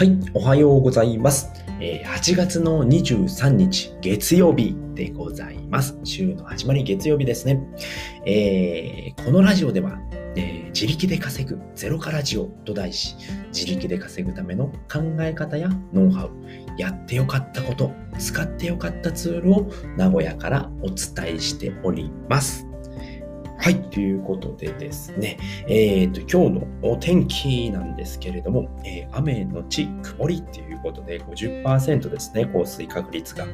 はい、おはようございます。え、8月の23日月曜日でございます。週の始まり月曜日ですね。えー、このラジオでは、えー、自力で稼ぐゼロからジオと題し、自力で稼ぐための考え方やノウハウ、やってよかったこと、使ってよかったツールを名古屋からお伝えしております。はい、ということでですね、えっ、ー、と、今日のお天気なんですけれども、えー、雨のち曇りっていうことで50%ですね、降水確率が。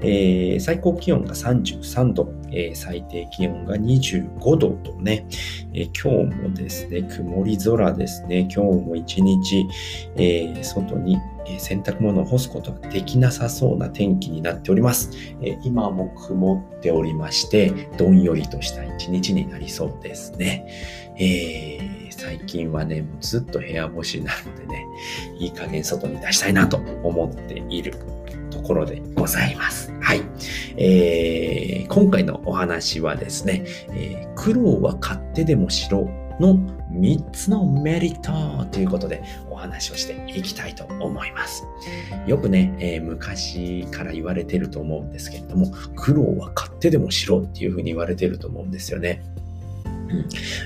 えー、最高気温が33度、えー、最低気温が25度とね、え、今日もですね、曇り空ですね、今日も一日、え、外にえ洗濯物を干すことができなさそうな天気になっております。え今も曇っておりまして、どんよりとした一日になりそうですね。えー、最近はね、もうずっと部屋干しなのでね、いい加減外に出したいなと思っているところでございます。はい。えー、今回のお話はですね、えー、苦労は買ってでもしろの3つのメリットということでお話をしていきたいと思います。よくね、えー、昔から言われてると思うんですけれども、苦労は買ってでもしろっていうふうに言われてると思うんですよね。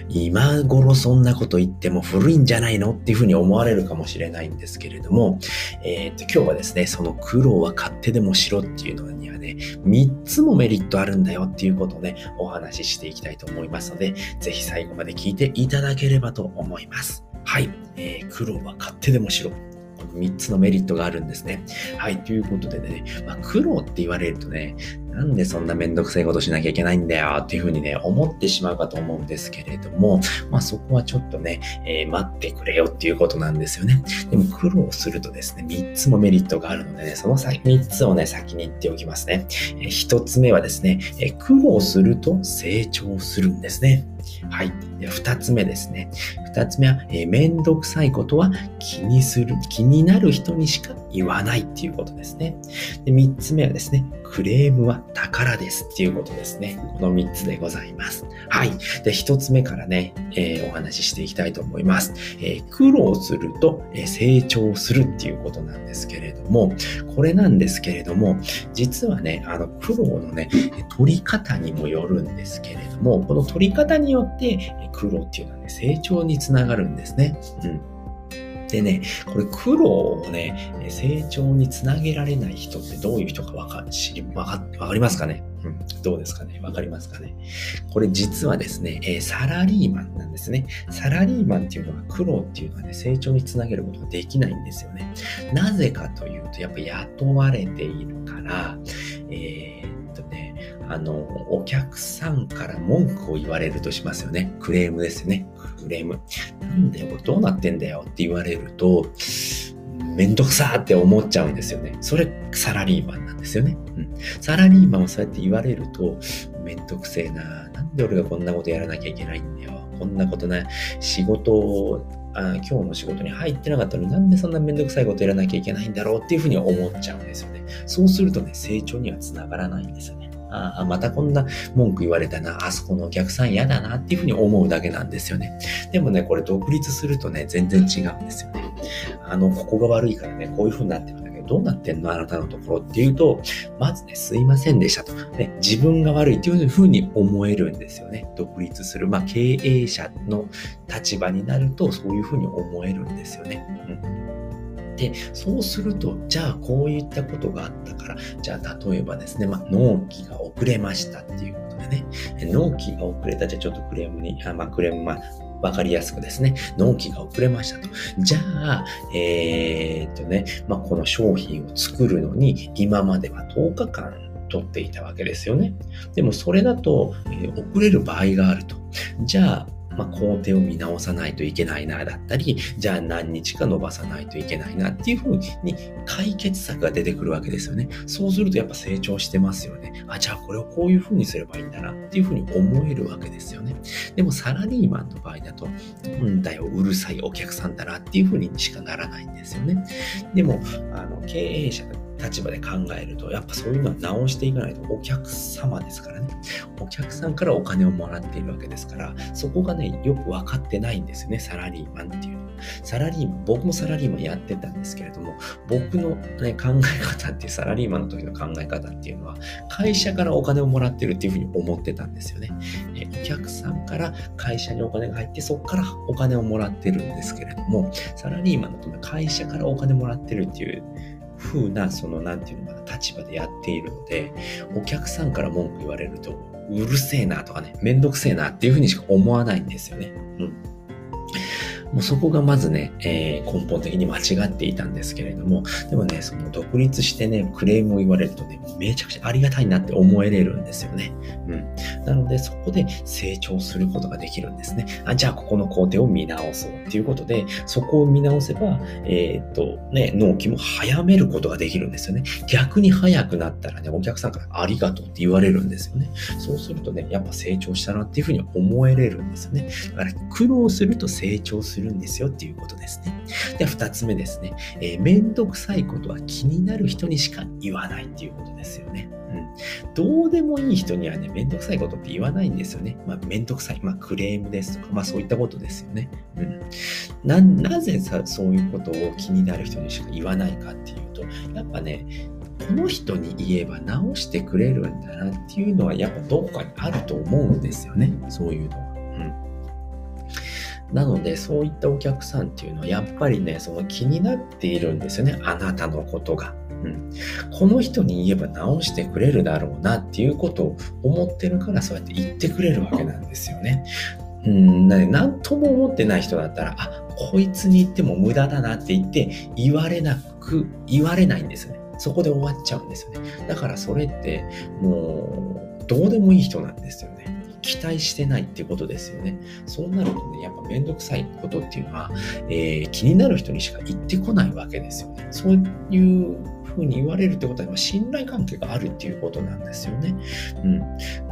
今頃そんなこと言っても古いんじゃないのっていうふうに思われるかもしれないんですけれども、えー、と今日はですね、その苦労は勝手でもしろっていうのにはね、3つもメリットあるんだよっていうことをね、お話ししていきたいと思いますので、ぜひ最後まで聞いていただければと思います。はい。えー、苦労は勝手でもしろ。この3つのメリットがあるんですね。はい。ということでね、まあ、苦労って言われるとね、なんでそんなめんどくさいことしなきゃいけないんだよっていうふうにね、思ってしまうかと思うんですけれども、まあそこはちょっとね、えー、待ってくれよっていうことなんですよね。でも苦労するとですね、3つもメリットがあるのでね、その3つをね、先に言っておきますね。えー、1つ目はですね、えー、苦労すると成長するんですね。はい。で二つ目ですね。二つ目は、えー、めんどくさいことは気にする、気になる人にしか言わないっていうことですね。で三つ目はですね、クレームは宝ですっていうことですね。この三つでございます。はい。で、一つ目からね、えー、お話ししていきたいと思います。えー、苦労すると、え成長するっていうことなんですけれども、これなんですけれども、実はね、あの、苦労のね、取り方にもよるんですけれども、この取り方によって、苦労っていうのはね、成長につながるんですね。うん。でね、これ苦労をね、成長につなげられない人ってどういう人かわかかりますかね、うん、どうですかね？わかりますかね？これ実はですね、えー、サラリーマンなんですね。サラリーマンっていうのは苦労っていうのはね、成長につなげることができないんですよね。なぜかというと、やっぱ雇われているから、えーあの、お客さんから文句を言われるとしますよね。クレームですよね。クレーム。なんだよ、どうなってんだよって言われると、めんどくさーって思っちゃうんですよね。それ、サラリーマンなんですよね。うん。サラリーマンをそうやって言われると、めんどくせえな。なんで俺がこんなことやらなきゃいけないんだよ。こんなことない。仕事をあ今日の仕事に入ってなかったのになんでそんなめんどくさいことやらなきゃいけないんだろうっていうふうに思っちゃうんですよね。そうするとね、成長にはつながらないんですよね。あ、またこんな文句言われたな、あそこのお客さん嫌だなっていうふうに思うだけなんですよね。でもね、これ独立するとね、全然違うんですよね。あの、ここが悪いからね、こういうふうになってるんだけど、どうなってんの？あなたのところっていうと、まずね、すいませんでしたと。ね、自分が悪いっていうふうに思えるんですよね。独立する。まあ、経営者の立場になると、そういうふうに思えるんですよね。うんで、そうすると、じゃあこういったことがあったから、じゃあ例えばですね、まあ、納期が遅れましたっていうことでね、納期が遅れた、じゃあちょっとクレームに、あまあ、クレーム、まあ、わかりやすくですね、納期が遅れましたと。じゃあ、えー、っとね、まあ、この商品を作るのに、今までは10日間取っていたわけですよね。でもそれだと、えー、遅れる場合があると。じゃあ、まあ、工程を見直さないといけないな、だったり、じゃあ何日か伸ばさないといけないなっていうふうに解決策が出てくるわけですよね。そうするとやっぱ成長してますよね。あ、じゃあこれをこういうふうにすればいいんだなっていうふうに思えるわけですよね。でもサラリーマンの場合だと、なんだよ、うるさいお客さんだなっていうふうにしかならないんですよね。でも、あの、経営者立場で考えると、やっぱそういうのは直していかないとお客様ですからね。お客さんからお金をもらっているわけですから、そこがね、よく分かってないんですよね、サラリーマンっていうのは。サラリーマン、僕もサラリーマンやってたんですけれども、僕の、ね、考え方っていうサラリーマンの時の考え方っていうのは、会社からお金をもらってるっていうふうに思ってたんですよね。えお客さんから会社にお金が入って、そこからお金をもらってるんですけれども、サラリーマンの時は会社からお金もらってるっていう風な、その、なんていうのかな、立場でやっているので、お客さんから文句言われると、うるせえなとかね、めんどくせえなっていうふうにしか思わないんですよね。うん。もうそこがまずね、えー、根本的に間違っていたんですけれども、でもね、その独立してね、クレームを言われるとね、めちゃくちゃありがたいなって思えれるんですよね。うん。なので、そこで成長することができるんですね。あじゃあ、ここの工程を見直そうっていうことで、そこを見直せば、えー、っと、ね、納期も早めることができるんですよね。逆に早くなったらね、お客さんからありがとうって言われるんですよね。そうするとね、やっぱ成長したなっていうふうに思えれるんですよね。だから、苦労すると成長するするんですよっていうことですね。では二つ目ですね。えー、めんどくさいことは気になる人にしか言わないっていうことですよね。うん。どうでもいい人にはね、めんどくさいことって言わないんですよね。まあ、めんどくさい。まあ、クレームですとか、まあ、そういったことですよね。うん。な、なぜさ、そういうことを気になる人にしか言わないかっていうと、やっぱね、この人に言えば直してくれるんだなっていうのはやっぱどこかにあると思うんですよね。そういうのは。なので、そういったお客さんっていうのは、やっぱりね、その気になっているんですよね。あなたのことが。うん、この人に言えば直してくれるだろうなっていうことを思ってるから、そうやって言ってくれるわけなんですよね。うん、なんとも思ってない人だったら、あ、こいつに言っても無駄だなって言って言われなく、言われないんですよね。そこで終わっちゃうんですよね。だからそれって、もう、どうでもいい人なんですよね。期待してないっていうことですよね。そうなるとね、やっぱめんどくさいことっていうのは、えー、気になる人にしか言ってこないわけですよね。そういうふうに言われるってことは、信頼関係があるっていうことなんですよね。うん。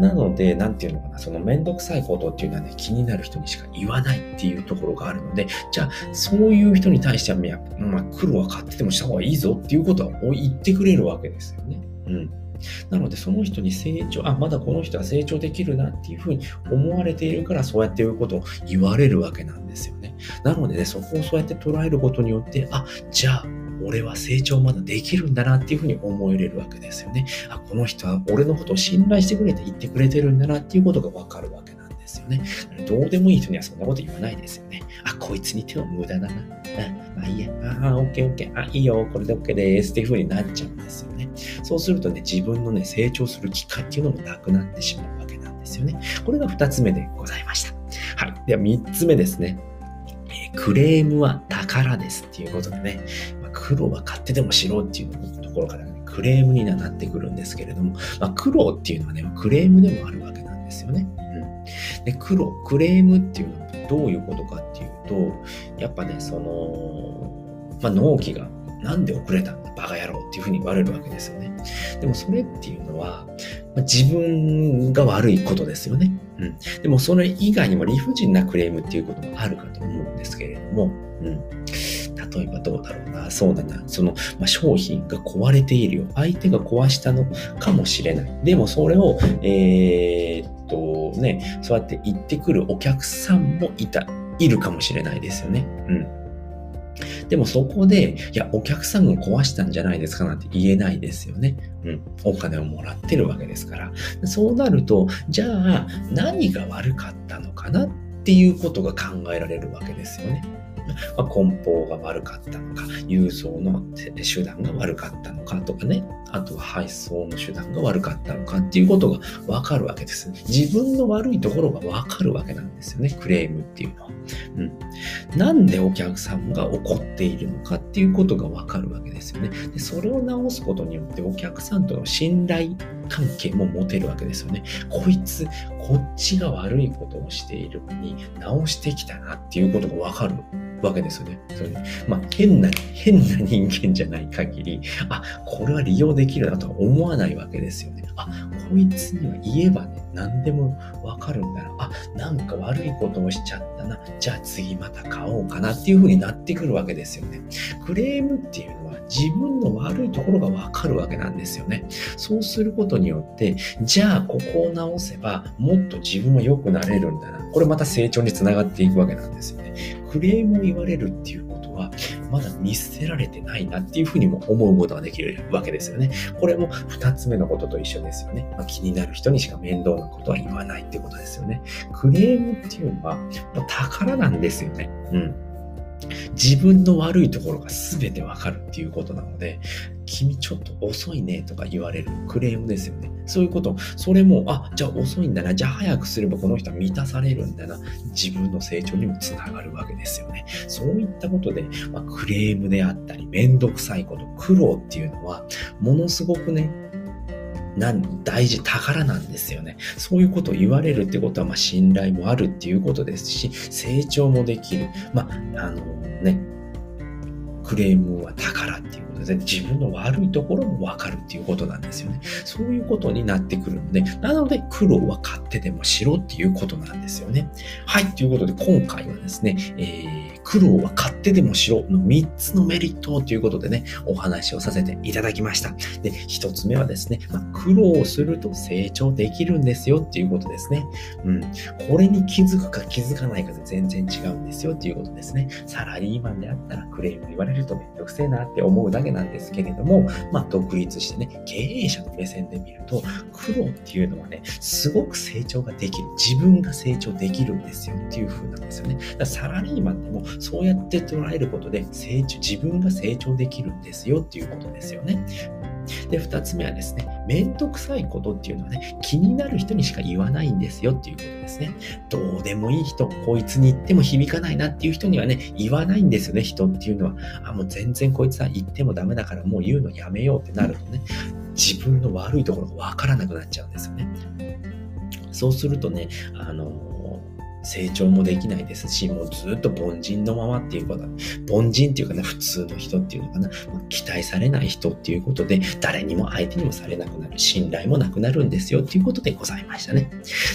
なので、なんていうのかな、そのめんどくさいことっていうのはね、気になる人にしか言わないっていうところがあるので、じゃあ、そういう人に対しては、まあ、黒は買っててもした方がいいぞっていうことは言ってくれるわけですよね。うん。なので、その人に成長、あ、まだこの人は成長できるなっていうふうに思われているから、そうやっていうことを言われるわけなんですよね。なのでね、そこをそうやって捉えることによって、あ、じゃあ、俺は成長まだできるんだなっていうふうに思えれるわけですよね。あ、この人は俺のことを信頼してくれて言ってくれてるんだなっていうことがわかるわけなんですよね。どうでもいい人にはそんなこと言わないですよね。あ、こいつに手は無駄だな。あ、まあいいや。ああ、オッケーオッケー。あ、いいよ。これでオッケーです。っていう風になっちゃうんですよ。そうするとね、自分のね、成長する機会っていうのもなくなってしまうわけなんですよね。これが二つ目でございました。はい。では三つ目ですね。クレームは宝ですっていうことでね、まあ、苦労は買ってでもしろっていうところから、ね、クレームになってくるんですけれども、まあ、苦労っていうのはね、クレームでもあるわけなんですよね。うん、で苦労、クレームっていうのはどういうことかっていうと、やっぱね、その、まあ、納期がなんで遅れたんだ、バカ野郎っていうふうに言われるわけですよね。でもそれっていうのは、ま、自分が悪いことですよね。うん。でもそれ以外にも理不尽なクレームっていうこともあるかと思うんですけれども、うん。例えばどうだろうな、そうだな、その、まあ、商品が壊れているよ。相手が壊したのかもしれない。でもそれを、えー、っとね、そうやって言ってくるお客さんもいた、いるかもしれないですよね。うん。でもそこで、いや、お客さんが壊したんじゃないですかなんて言えないですよね。うん。お金をもらってるわけですから。そうなると、じゃあ何が悪かったのかなっっていうことが考えられるわけですよね。まあ、梱包が悪かったのか、郵送の手段が悪かったのかとかね、あとは配送の手段が悪かったのかっていうことがわかるわけです。自分の悪いところがわかるわけなんですよね、クレームっていうのは。うん。なんでお客さんが怒っているのかっていうことがわかるわけですよね。で、それを直すことによってお客さんとの信頼関係も持てるわけですよね。こいつ、こっちが悪いことをしているのに直してきたなっていうことがわかるわけですよね。それまあ、変な、変な人間じゃない限り、あ、これは利用できるなとは思わないわけですよね。あ、こいつには言えばね、何でもわかるんだな。あ、なんか悪いことをしちゃったな。じゃあ次また買おうかなっていう風になってくるわけですよね。クレームっていうの自分の悪いところがわかるわけなんですよね。そうすることによって、じゃあここを直せばもっと自分は良くなれるんだな。これまた成長につながっていくわけなんですよね。クレームを言われるっていうことは、まだ見捨てられてないなっていうふうにも思うことができるわけですよね。これも二つ目のことと一緒ですよね。まあ、気になる人にしか面倒なことは言わないってことですよね。クレームっていうのは、宝なんですよね。うん。自分の悪いところが全てわかるっていうことなので、君ちょっと遅いねとか言われるクレームですよね。そういうこと。それも、あ、じゃあ遅いんだな。じゃあ早くすればこの人は満たされるんだな。自分の成長にもつながるわけですよね。そういったことで、まあ、クレームであったり、めんどくさいこと、苦労っていうのは、ものすごくね、な大事、宝なんですよね。そういうことを言われるってことは、まあ、信頼もあるっていうことですし、成長もできる。まあ、あのね、クレームは宝っていうことで、自分の悪いところもわかるっていうことなんですよね。そういうことになってくるので、なので苦労は勝手でもしろっていうことなんですよね。はい、ということで今回はですね、えー苦労は買ってでもしろの3つのメリットということでね、お話をさせていただきました。で、1つ目はですね、まあ、苦労すると成長できるんですよっていうことですね。うん。これに気づくか気づかないかで全然違うんですよっていうことですね。サラリーマンであったらクレーム言われるとめんどくせえなって思うだけなんですけれども、まあ、独立してね、経営者の目線で見ると、苦労っていうのはね、すごく成長ができる。自分が成長できるんですよっていう風なんですよね。だからサラリーマンでもそうやって捉えることで成長、自分が成長できるんですよっていうことですよね。で、二つ目はですね、めんどくさいことっていうのはね、気になる人にしか言わないんですよっていうことですね。どうでもいい人、こいつに言っても響かないなっていう人にはね、言わないんですよね、人っていうのは。あ、もう全然こいつは言ってもダメだからもう言うのやめようってなるとね、自分の悪いところがわからなくなっちゃうんですよね。そうするとね、あの成長もできないですし、もうずっと凡人のままっていうこと、凡人っていうかね、普通の人っていうのかな、期待されない人っていうことで、誰にも相手にもされなくなる、信頼もなくなるんですよっていうことでございましたね。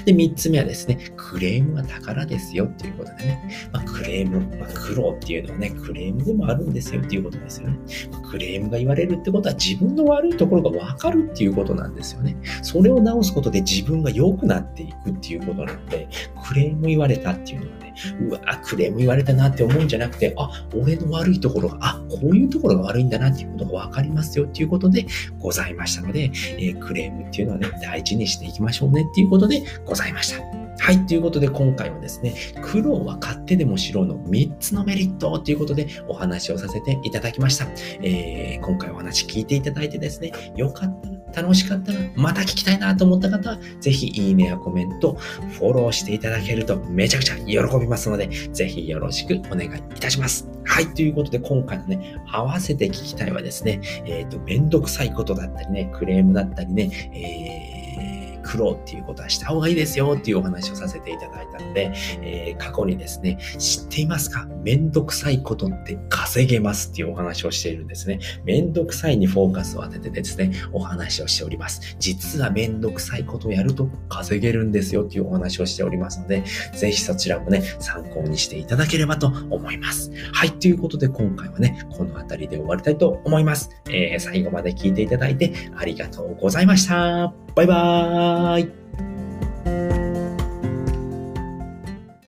で、三つ目はですね、クレームは宝ですよっていうことでね、まあ、クレーム、まあ、苦労っていうのはね、クレームでもあるんですよっていうことですよね。まあ、クレームが言われるってことは自分の悪いところがわかるっていうことなんですよね。それを直すことで自分が良くなっていくっていうことなので、クレーム言われたっていうのはね、うわ、クレーム言われたなって思うんじゃなくて、あ、俺の悪いところが、あ、こういうところが悪いんだなっていうことが分かりますよっていうことでございましたので、えー、クレームっていうのはね、大事にしていきましょうねっていうことでございました。はい。ということで、今回はですね、苦労は買ってでもしろの3つのメリットということでお話をさせていただきました。えー、今回お話聞いていただいてですね、よかった楽しかったら、また聞きたいなと思った方は、ぜひいいねやコメント、フォローしていただけるとめちゃくちゃ喜びますので、ぜひよろしくお願いいたします。はい。ということで、今回のね、合わせて聞きたいはですね、えっ、ー、と、めんどくさいことだったりね、クレームだったりね、えー苦労っていうことはした方がいいですよっていうお話をさせていただいたので、えー、過去にですね、知っていますか？めんどくさいことって稼げますっていうお話をしているんですね。めんどくさいにフォーカスを当ててですね、お話をしております。実はめんどくさいことをやると稼げるんですよっていうお話をしておりますので、ぜひそちらもね、参考にしていただければと思います。はい、ということで今回はね、この辺りで終わりたいと思います。えー、最後まで聞いていただいてありがとうございました。バイバーイはい。